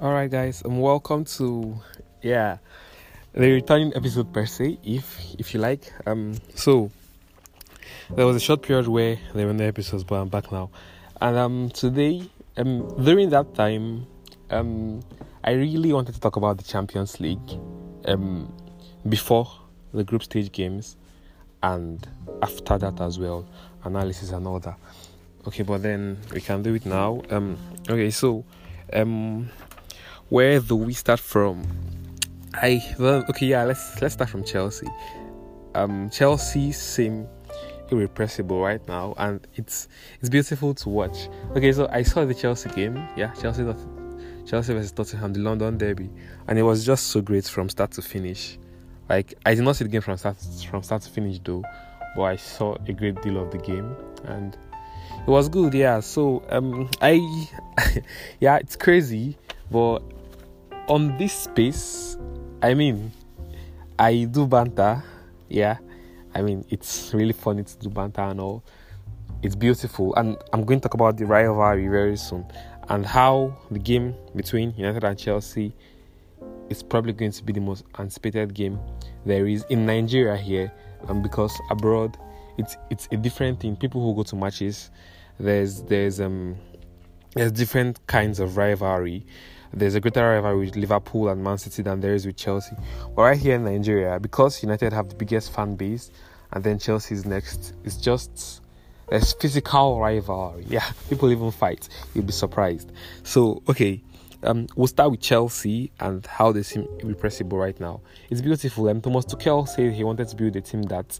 All right, guys, and welcome to yeah the returning episode per se, if if you like. Um, so there was a short period where there were no episodes, but I'm back now, and um today um during that time um I really wanted to talk about the Champions League um before the group stage games and after that as well analysis and all that. Okay but then we can do it now. Um okay so um where do we start from? I well, okay, yeah. Let's let's start from Chelsea. Um, Chelsea seem irrepressible right now, and it's it's beautiful to watch. Okay, so I saw the Chelsea game. Yeah, Chelsea Chelsea versus Tottenham, the London Derby, and it was just so great from start to finish. Like I did not see the game from start from start to finish though, but I saw a great deal of the game, and it was good. Yeah. So um, I yeah, it's crazy, but on this space, I mean, I do banter, yeah. I mean, it's really funny to do banter and all. It's beautiful, and I'm going to talk about the rivalry very soon and how the game between United and Chelsea is probably going to be the most anticipated game there is in Nigeria here, and because abroad it's it's a different thing. People who go to matches, there's there's um there's different kinds of rivalry there's a greater rivalry with Liverpool and Man City than there is with Chelsea. But right here in Nigeria, because United have the biggest fan base and then Chelsea is next, it's just there's physical rivalry. Yeah, people even fight. You'll be surprised. So, okay, um, we'll start with Chelsea and how they seem irrepressible right now. It's beautiful. And Thomas Tuchel said he wanted to build a team that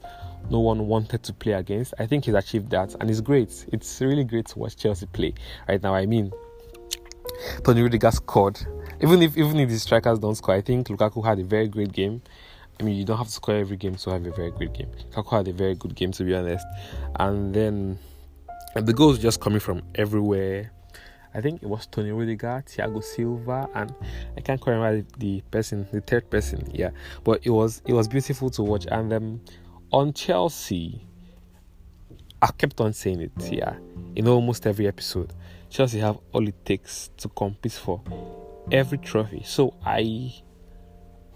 no one wanted to play against. I think he's achieved that, and it's great. It's really great to watch Chelsea play right now. I mean, Tony Rudiger scored. Even if even if the strikers don't score, I think Lukaku had a very great game. I mean, you don't have to score every game to have a very great game. Lukaku had a very good game, to be honest. And then the goals just coming from everywhere. I think it was Tony Rudiger, Thiago Silva, and I can't quite remember the person, the third person. Yeah, but it was it was beautiful to watch. And um, on Chelsea, I kept on saying it. Yeah, in almost every episode. Chelsea have all it takes to compete for every trophy. So I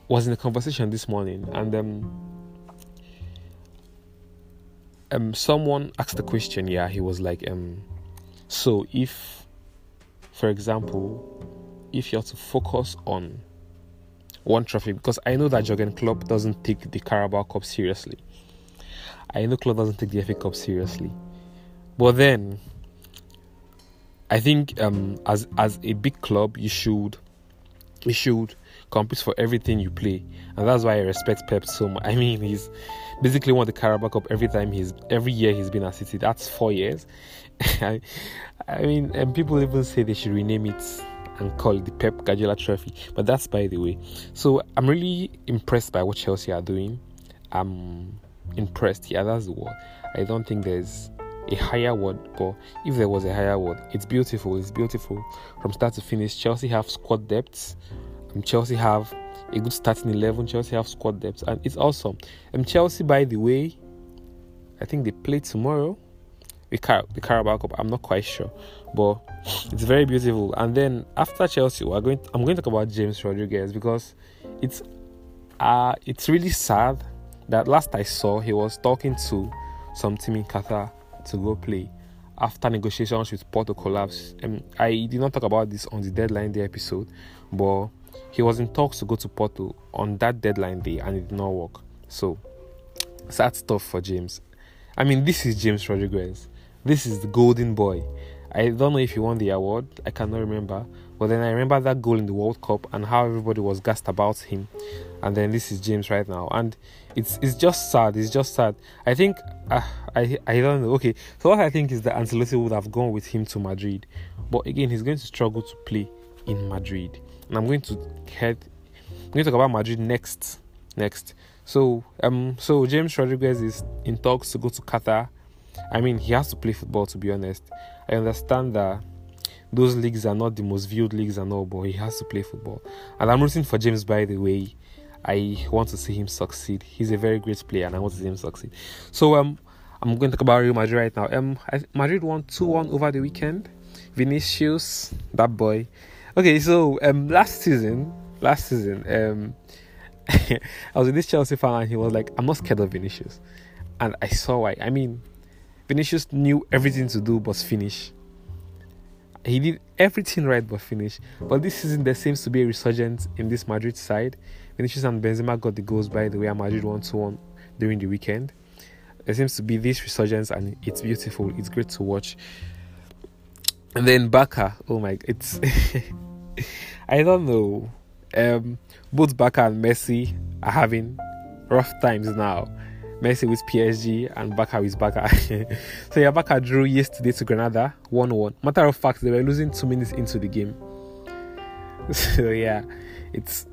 was in a conversation this morning and um, um someone asked the question, yeah, he was like, um, so if for example, if you're to focus on one trophy, because I know that Jurgen Klopp doesn't take the Carabao Cup seriously. I know Klopp doesn't take the FA Cup seriously. But then I think um, as as a big club, you should you should compete for everything you play, and that's why I respect Pep so much. I mean, he's basically won the Carabao Cup every time he's every year he's been at City. That's four years. I, I mean, and people even say they should rename it and call it the Pep Guardiola Trophy. But that's by the way. So I'm really impressed by what Chelsea are doing. I'm impressed. Yeah, that's the word. I don't think there's a higher word, but if there was a higher word, it's beautiful. It's beautiful from start to finish. Chelsea have squad depth. Um, Chelsea have a good starting eleven. Chelsea have squad depth, and it's awesome. And um, Chelsea, by the way, I think they play tomorrow. The, Car- the Carabao Cup. I'm not quite sure, but it's very beautiful. And then after Chelsea, we're going. To, I'm going to talk about James Rodriguez because it's uh it's really sad that last I saw he was talking to some team in Qatar to go play after negotiations with Porto collapse. Um, I did not talk about this on the deadline day episode, but he was in talks to go to Porto on that deadline day and it did not work. So sad stuff for James. I mean, this is James Rodriguez. This is the golden boy. I don't know if he won the award. I cannot remember. But then I remember that goal in the World Cup and how everybody was gassed about him. And then this is James right now, and it's it's just sad. It's just sad. I think uh, I I don't know. Okay, so what I think is that Ancelotti would have gone with him to Madrid, but again he's going to struggle to play in Madrid. And I'm going to head. I'm going to talk about Madrid next. Next. So um so James Rodriguez is in talks to go to Qatar. I mean he has to play football to be honest. I understand that those leagues are not the most viewed leagues and all, but he has to play football. And I'm rooting for James, by the way. I want to see him succeed. He's a very great player, and I want to see him succeed. So um, I'm going to talk about Real Madrid right now. Um, Madrid won two one over the weekend. Vinicius, that boy, okay, so um, last season, last season, um, I was with this Chelsea fan and he was like, "I'm not scared of Vinicius," and I saw why. I mean, Vinicius knew everything to do but finish. He did everything right but finish. But this season there seems to be a resurgence in this Madrid side. Vinicius and Benzema got the goals by the way. Madrid won 2 1 during the weekend. There seems to be this resurgence and it's beautiful. It's great to watch. And then Barca, oh my, it's I don't know. Um, both Barca and Messi are having rough times now. Messi with PSG and Barca with Barca. so yeah, Barca drew yesterday to Granada 1-1. Matter of fact, they were losing two minutes into the game. So yeah, it's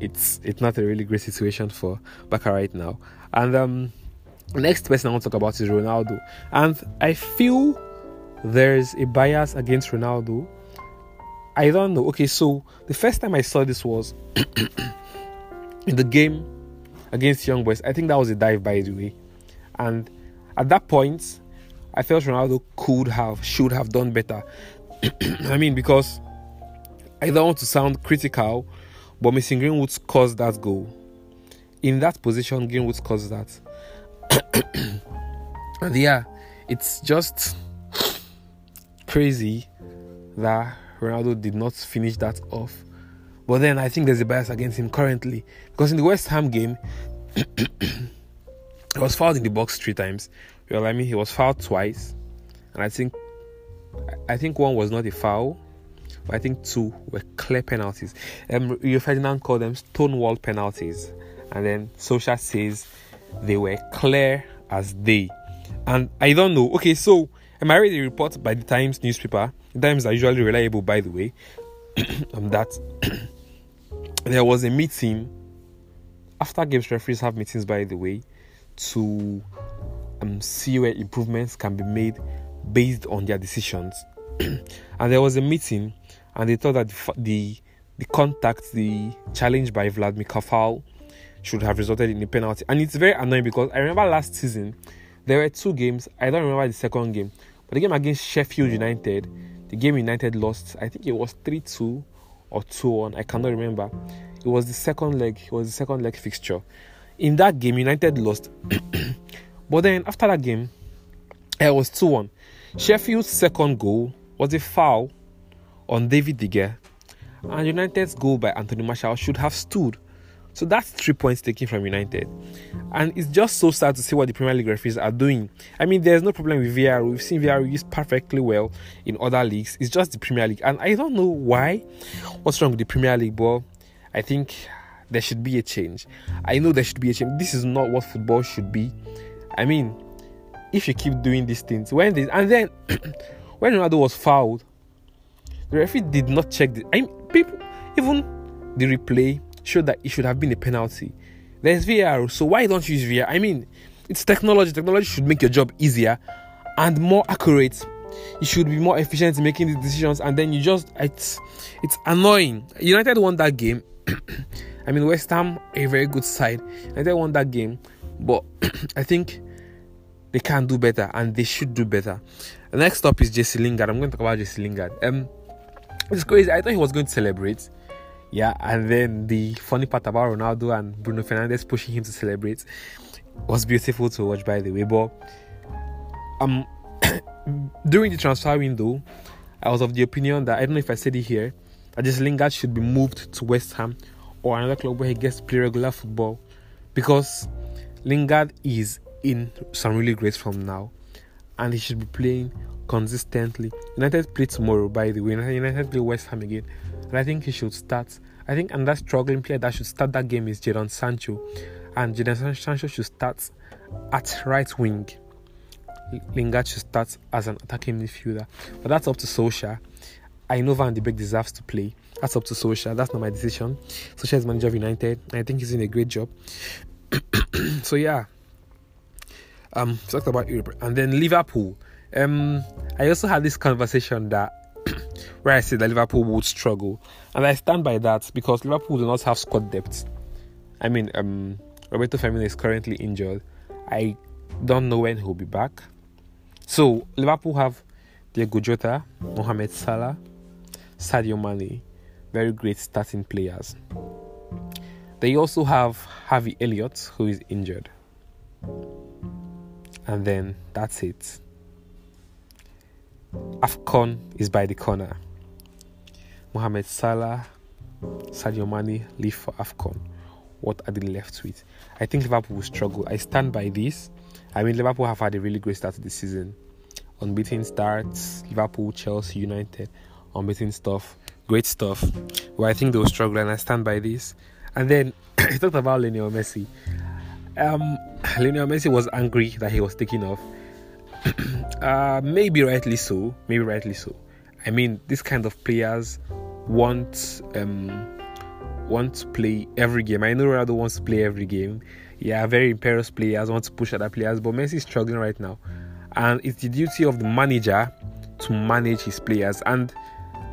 it's it's not a really great situation for Barca right now. And um next person I want to talk about is Ronaldo. And I feel there's a bias against Ronaldo. I don't know. Okay, so the first time I saw this was in the game against Young Boys. I think that was a dive, by the way. And at that point, I felt Ronaldo could have, should have done better. I mean, because I don't want to sound critical, but Mason Greenwood caused that goal. In that position, Greenwood caused that. and yeah, it's just crazy that Ronaldo did not finish that off. But then I think there's a bias against him currently because in the West Ham game, he was fouled in the box three times. Well, I mean, he was fouled twice, and I think I think one was not a foul, but I think two were clear penalties. Um, Rio Ferdinand called them stonewall penalties, and then Solskjaer says they were clear as day. And I don't know. Okay, so am I read a report by the Times newspaper? The Times are usually reliable, by the way. um, that there was a meeting after games referees have meetings by the way to um, see where improvements can be made based on their decisions. And there was a meeting and they thought that the the, the contact the challenge by Vladimir Coufal should have resulted in a penalty. And it's very annoying because I remember last season there were two games I don't remember the second game but the game against Sheffield United the game United lost I think it was 3-2 or 2 1. I cannot remember. It was the second leg. It was the second leg fixture. In that game, United lost. but then after that game, it was 2 1. Sheffield's second goal was a foul on David De Gea. And United's goal by Anthony Martial should have stood. So that's three points taken from United. And it's just so sad to see what the Premier League referees are doing. I mean, there's no problem with VAR. We've seen VAR used perfectly well in other leagues. It's just the Premier League. And I don't know why. What's wrong with the Premier League? But I think there should be a change. I know there should be a change. This is not what football should be. I mean, if you keep doing these things, when this, and then when Ronaldo was fouled, the referee did not check the. I mean, people, even the replay showed that it should have been a penalty. There's VAR, so why don't you use VAR? I mean, it's technology. Technology should make your job easier and more accurate. You should be more efficient in making these decisions, and then you just it's it's annoying. United won that game. I mean, West Ham a very good side. United won that game, but I think they can do better and they should do better. The next up is Jesse Lingard. I'm going to talk about Jesse Lingard. Um, it's crazy. I thought he was going to celebrate. Yeah, and then the funny part about Ronaldo and Bruno Fernandes pushing him to celebrate was beautiful to watch, by the way. But um, during the transfer window, I was of the opinion that I don't know if I said it here that this Lingard should be moved to West Ham or another club where he gets to play regular football because Lingard is in some really great form now and he should be playing consistently. United play tomorrow, by the way. United play West Ham again and I think he should start. I think another struggling player that should start that game is Jadon Sancho, and Jadon Sancho should start at right wing. Lingard should start as an attacking midfielder, but that's up to Solskjaer. I know Van de Beek deserves to play. That's up to Solskjaer. That's not my decision. Solskjaer is manager of United. I think he's doing a great job. so yeah, um, talked about Europe and then Liverpool. Um, I also had this conversation that where I said that Liverpool would struggle, and I stand by that because Liverpool do not have squad depth. I mean, um, Roberto Firmino is currently injured. I don't know when he'll be back. So Liverpool have Diogo Jota, Mohamed Salah, Sadio Mane, very great starting players. They also have Harvey Elliott, who is injured. And then that's it. AFCON is by the corner. Mohamed Salah, Sadio Mane leave for AFCON. What are they left with? I think Liverpool will struggle. I stand by this. I mean, Liverpool have had a really great start to the season. Unbeaten starts, Liverpool, Chelsea, United, unbeaten stuff, great stuff. But I think they will struggle, and I stand by this. And then he talked about Lionel Messi. Um, Lionel Messi was angry that he was taken off. uh, maybe rightly so. Maybe rightly so. I mean, this kind of players want um, want to play every game. I know Ronaldo wants to play every game. Yeah, very imperious players want to push other players, but Messi is struggling right now, and it's the duty of the manager to manage his players. And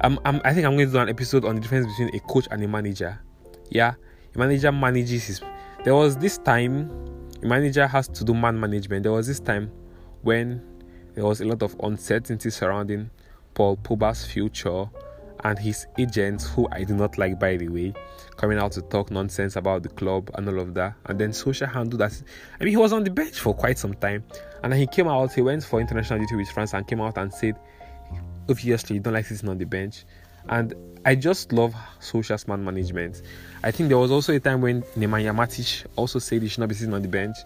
I'm, I think I'm going to do an episode on the difference between a coach and a manager. Yeah, a manager manages his. There was this time a manager has to do man management. There was this time when there was a lot of uncertainty surrounding Paul Pogba's future and his agents, who I do not like by the way, coming out to talk nonsense about the club and all of that. And then Solskjaer handled that. I mean, he was on the bench for quite some time, and then he came out. He went for international duty with France and came out and said, obviously, you don't like sitting on the bench. And I just love Solskjaer's man management. I think there was also a time when Nemanja Matic also said he should not be sitting on the bench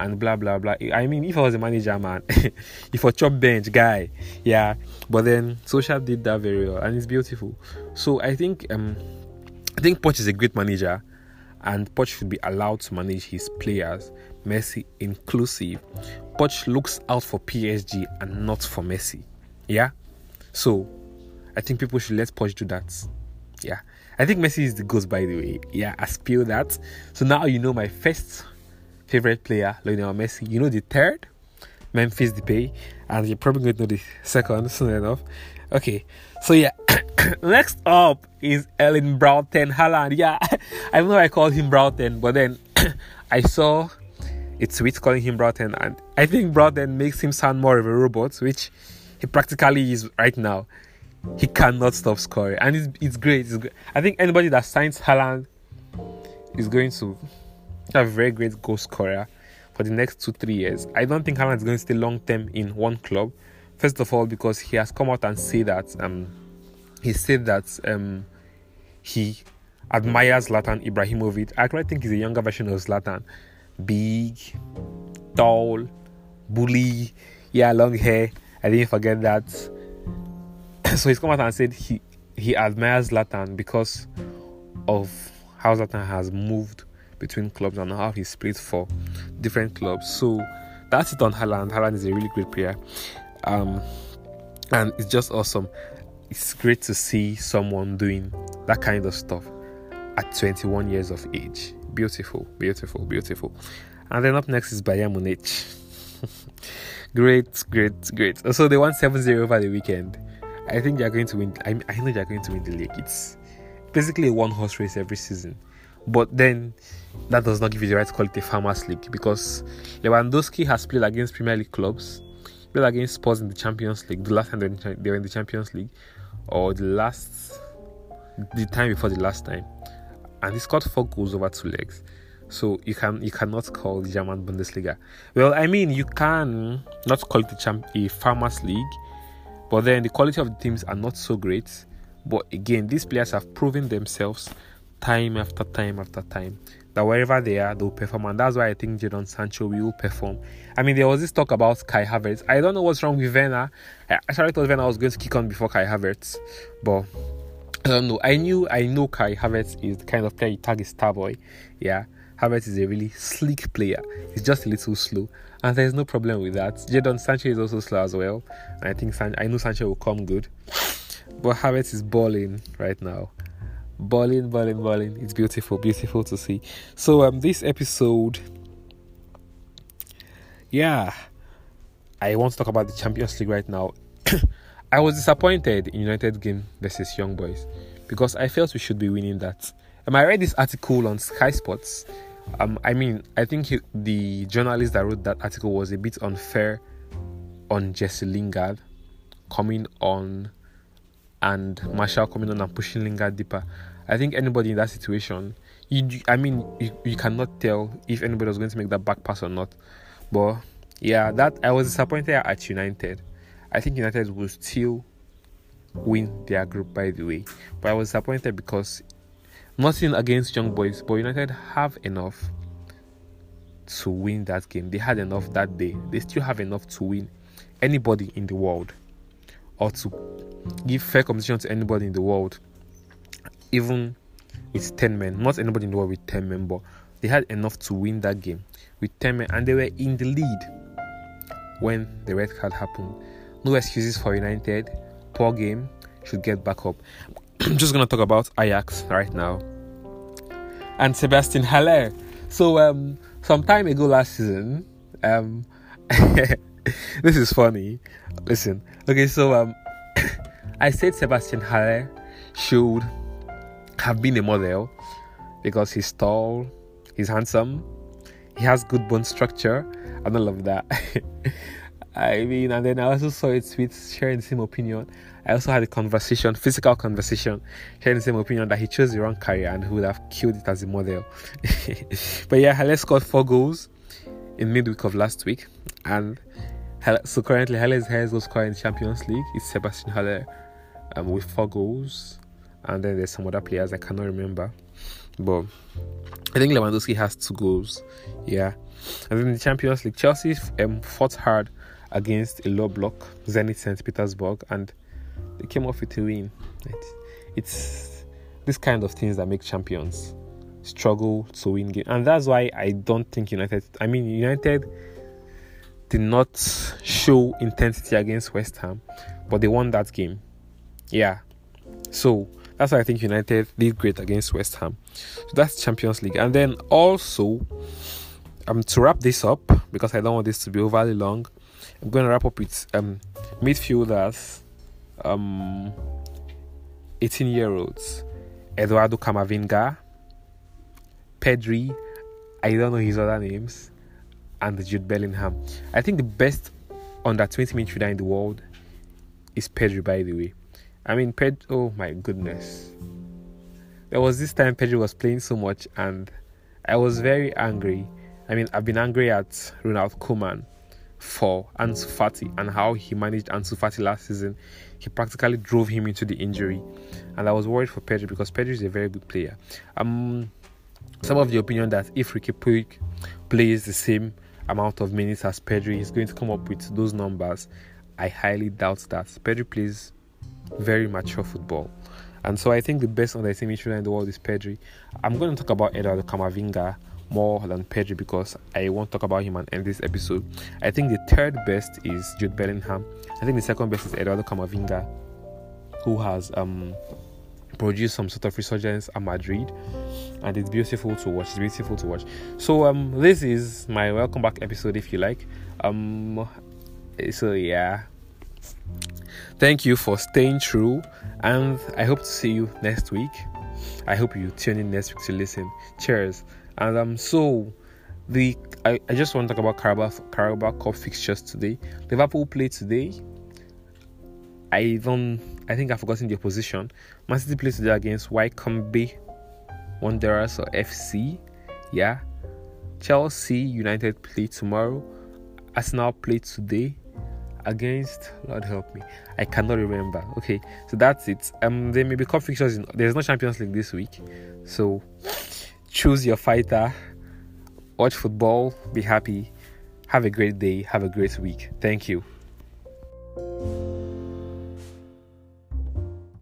and blah blah blah. I mean, if I was a manager, man, if a chop bench guy, yeah. But then Solskjaer did that very well, and it's beautiful. So I think um, I think Poch is a great manager, and Poch should be allowed to manage his players, Messi inclusive. Poch looks out for PSG and not for Messi. Yeah. So I think people should let Poch do that. Yeah. I think Messi is the ghost, by the way. Yeah, I spill that. So now you know my first favorite player, Lionel Messi. You know the third, Memphis Depay, and you're probably going to know the second soon enough. Okay, so yeah, next up is Erling Broughton Haaland. Yeah, I know I called him Broughton, but then I saw a tweet calling him Broughton, and I think Broughton makes him sound more of a robot, which he practically is right now. He cannot stop scoring, and it's, it's great. It's. I think anybody that signs Haaland is going to a very great goal scorer for the next two three years. I don't think Haaland is going to stay long term in one club. First of all, because he has come out and said that um, he said that um, he admires Zlatan Ibrahimovic. I actually think he's a younger version of Zlatan. Big, tall, bully, yeah, long hair. I didn't forget that. so he's come out and said he he admires Zlatan because of how Zlatan has moved between clubs and how he split for different clubs. So that's it on Haaland. Haaland is a really great player. Um, and it's just awesome. It's great to see someone doing that kind of stuff at 21 years of age. Beautiful, beautiful, beautiful. And then up next is Bayern Munich. great, great, great. So they won 7 0 over the weekend. I think they're going to win. I, I know they're going to win the league. It's basically a one horse race every season. But then that does not give you the right quality Farmers League because Lewandowski has played against Premier League clubs, played against Spurs in the Champions League, the last time they were in the Champions League, or the last, the time before the last time, and he scored four goals over two legs. So you can you cannot call the German Bundesliga. Well, I mean you can not call it a, champ, a Farmers League, but then the quality of the teams are not so great. But again, these players have proven themselves time after time after time that wherever they are, they'll perform, and that's why I think Jadon Sancho will perform. I mean, there was this talk about Kai Havertz. I don't know what's wrong with Werner. I actually thought Werner was going to kick on before Kai Havertz, but I don't know. I knew I know Kai Havertz is the kind of player you tag a star boy. Yeah, Havertz is a really sleek player. He's just a little slow, and there's no problem with that. Jadon Sancho is also slow as well. And I think San- I know Sancho will come good, but Havertz is balling right now balling, balling, balling. It's beautiful, beautiful to see. So um, this episode, yeah, I want to talk about the Champions League right now. I was disappointed in United game versus Young Boys because I felt we should be winning that. Um, I read this article on Sky Sports. Um, I mean, I think he, the journalist that wrote that article was a bit unfair on Jesse Lingard coming on and Martial coming on and pushing Lingard deeper. I think anybody in that situation, you, I mean, you, you cannot tell if anybody was going to make that back pass or not. But yeah, that I was disappointed at United. I think United will still win their group, by the way. But I was disappointed because nothing against young boys, but United have enough to win that game. They had enough that day. They still have enough to win anybody in the world or to give fair competition to anybody in the world, even with 10 men. Not anybody in the world with 10 men, but they had enough to win that game with 10 men and they were in the lead when the red card happened. No excuses for United. Poor game. Should get back up. I'm just gonna talk about Ajax right now. And Sebastian Haller. So um some time ago last season, um this is funny. Listen. Okay, so um I said Sebastian Haller should have been a model because he's tall, he's handsome, he has good bone structure, and all of that. I mean, and then I also saw it with sharing the same opinion. I also had a conversation, physical conversation, sharing the same opinion that he chose the wrong career and he would have killed it as a model. but yeah, Haller scored four goals in midweek of last week, and so currently Haller's highest goal scorer in Champions League is Sebastian Haller um, with four goals, and then there's some other players I cannot remember, but I think Lewandowski has two goals. Yeah, and then the Champions League, Chelsea um, fought hard against a low block Zenit St. Petersburg and they came off with a win. It's, it's this kind of things that make champions struggle to win games, and that's why I don't think United. I mean, United did not show intensity against West Ham, but they won that game. Yeah, so that's why I think United did great against West Ham. So that's Champions League, and then also um to wrap this up because I don't want this to be overly long. I'm going to wrap up with um, midfielders, um, 18 year olds, Eduardo Camavinga, Pedri, I don't know his other names, and Jude Bellingham. I think the best under 20 midfielder in the world is Pedri, by the way. I mean, Pedri, oh my goodness. There was this time Pedro was playing so much, and I was very angry. I mean, I've been angry at Ronald Koeman for Ansu Fati and how he managed Ansu Fati last season. He practically drove him into the injury, and I was worried for Pedro because Pedro is a very good player. Um, some of the opinion that if Riqui Puig plays the same amount of minutes as Pedro, he's going to come up with those numbers. I highly doubt that. Pedro plays very mature football. And so I think the best on the team in the world is Pedri. I'm going to talk about Eduardo Camavinga more than Pedri because I won't talk about him and end this episode. I think the third best is Jude Bellingham. I think the second best is Eduardo Camavinga, who has um, produced some sort of resurgence at Madrid, and it's beautiful to watch. It's beautiful to watch. So um, this is my welcome back episode, if you like. Um, so yeah, thank you for staying true, and I hope to see you next week. I hope you tune in next week to listen. Cheers. And um, so the I, I just want to talk about Carabao Carabao Cup fixtures today. Liverpool play today. I don't. I think I've forgotten the opposition. Man City plays today against Wycombe Wanderers or FC. Yeah. Chelsea United play tomorrow. Arsenal play today against Lord help me. I cannot remember. Okay, so that's it. Um, there may be cup fixtures. In, there's no Champions League this week, so choose your fighter, watch football, be happy, have a great day, have a great week. Thank you.